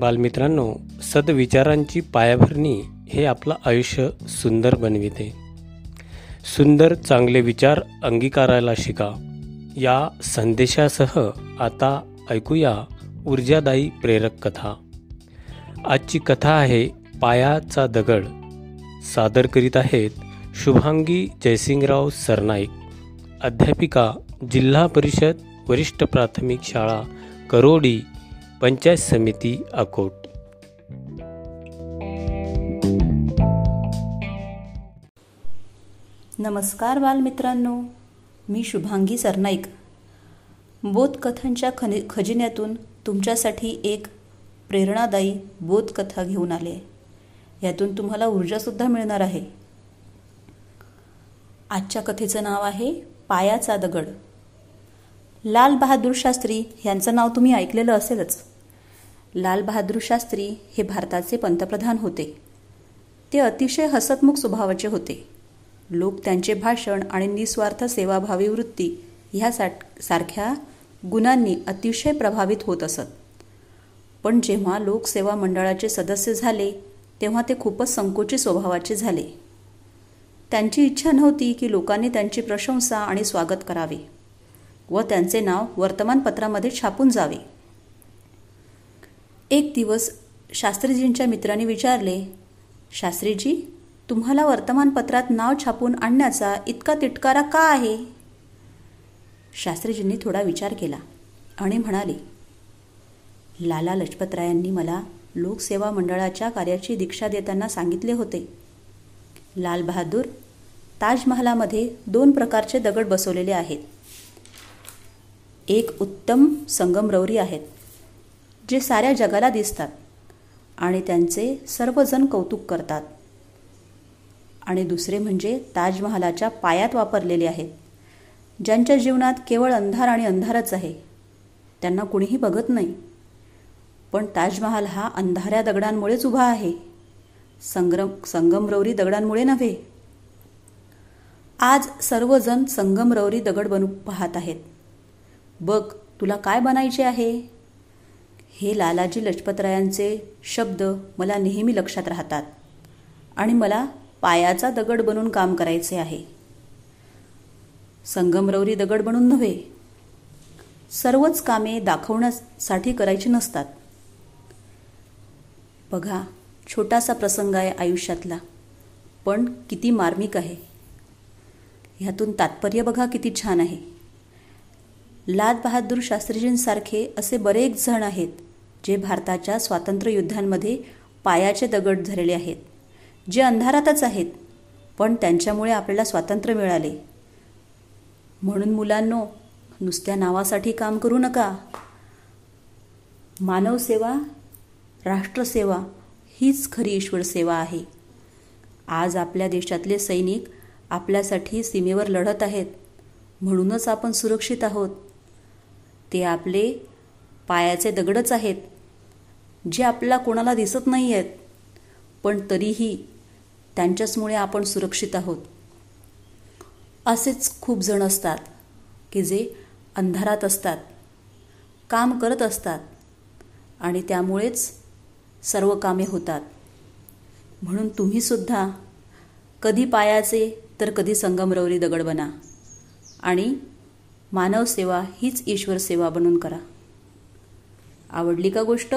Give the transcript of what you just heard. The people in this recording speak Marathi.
बालमित्रांनो सद्विचारांची पायाभरणी हे आपलं आयुष्य सुंदर बनविते. सुंदर चांगले विचार अंगीकारायला शिका. या संदेशासह आता ऐकूया ऊर्जादायी प्रेरक कथा. आजची कथा आहे पायाचा दगड. सादर करीत आहेत शुभांगी जयसिंगराव सरनाईक. अध्यापिका जिल्हा परिषद वरिष्ठ प्राथमिक शाळा करोडी पंचायत समिती अकोट. नमस्कार बालमित्रांनो मी शुभांगी सरनाईक. बोधकथांच्या खनि खजिन्यातून तुमच्यासाठी एक प्रेरणादायी बोधकथा घेऊन आले. यातून तुम्हाला ऊर्जासुद्धा मिळणार आहे. आजच्या कथेचं नाव आहे पायाचा दगड. लाल बहादूर शास्त्री यांचं नाव तुम्ही ऐकलेलं असेलच. लालबहादूर शास्त्री हे भारताचे पंतप्रधान होते. ते अतिशय हसतमुख स्वभावाचे होते. लोक त्यांचे भाषण आणि निस्वार्थ सेवाभावी वृत्ती ह्या सारख्या गुणांनी अतिशय प्रभावित होत असत. पण जेव्हा लोकसेवा मंडळाचे सदस्य झाले तेव्हा ते खूपच संकोची स्वभावाचे झाले. त्यांची इच्छा नव्हती की लोकांनी त्यांची प्रशंसा आणि स्वागत करावे व त्यांचे नाव वर्तमानपत्रामध्ये छापून जावे. एक दिवस शास्त्रीजींच्या मित्राने विचारले शास्त्रीजी तुम्हाला वर्तमानपत्रात नाव छापून आणण्याचा इतका तिटकारा का आहे? शास्त्रीजींनी थोडा विचार केला आणि म्हणाले लाला लजपतरायांनी मला लोकसेवा मंडळाच्या कार्याची दीक्षा देताना सांगितले होते. लाल बहादूर ताजमहालामध्ये दोन प्रकारचे दगड बसवलेले आहेत. एक उत्तम संगमरवरी आहेत. जे साऱ्या जगाला दिसतात आणि त्यांचे सर्वजण कौतुक करतात. आणि दुसरे म्हणजे ताजमहालाच्या पायात वापरलेले आहेत ज्यांच्या जीवनात केवळ अंधार आणि अंधारच आहे. त्यांना कुणीही बघत नाही. पण ताजमहाल हा अंधाऱ्या दगडांमुळेच उभा आहे. संग्रम संगमरवरी दगडांमुळे नव्हे. आज सर्वजण संगमरवरी दगड बनू पाहत आहेत. बघ तुला काय बनायचे आहे? हे लालाजी लजपतरायांचे शब्द मला नेहमी लक्षात राहतात आणि मला पायाचा दगड बनून काम करायचे आहे. संगमरवरी दगड बनून नव्हे सर्वच कामे दाखवण्यासाठी करायची नसतात. बघा छोटासा प्रसंग आहे आयुष्यातला पण किती मार्मिक आहे. ह्यातून तात्पर्य बघा किती छान आहे. लाल बहादूर शास्त्रीजींसारखे असे बरेच जण आहेत जे भारताच्या स्वातंत्र्ययुद्धांमध्ये पायाचे दगड झालेले आहेत जे अंधारातच आहेत पण त्यांच्यामुळे आपल्याला स्वातंत्र्य मिळाले. म्हणून मुलांनो नुसत्या नावासाठी काम करू नका. मानवसेवा राष्ट्रसेवा हीच खरी ईश्वर सेवा आहे. आज आपल्या देशातले सैनिक आपल्यासाठी सीमेवर लढत आहेत म्हणूनच आपण सुरक्षित आहोत. ते आपले पायाचे दगडच आहेत जे आपल्याला कोणाला दिसत नाही आहेत पण तरीही त्यांच्याचमुळे आपण सुरक्षित आहोत. असेच खूप जण असतात की जे अंधारात असतात काम करत असतात आणि त्यामुळेच सर्व कामे होतात. म्हणून तुम्हीसुद्धा कधी पायाचे तर कधी संगमरवरी दगड बना आणि मानव सेवा हीच ईश्वर सेवा बनून करा. आवडली का गोष्ट?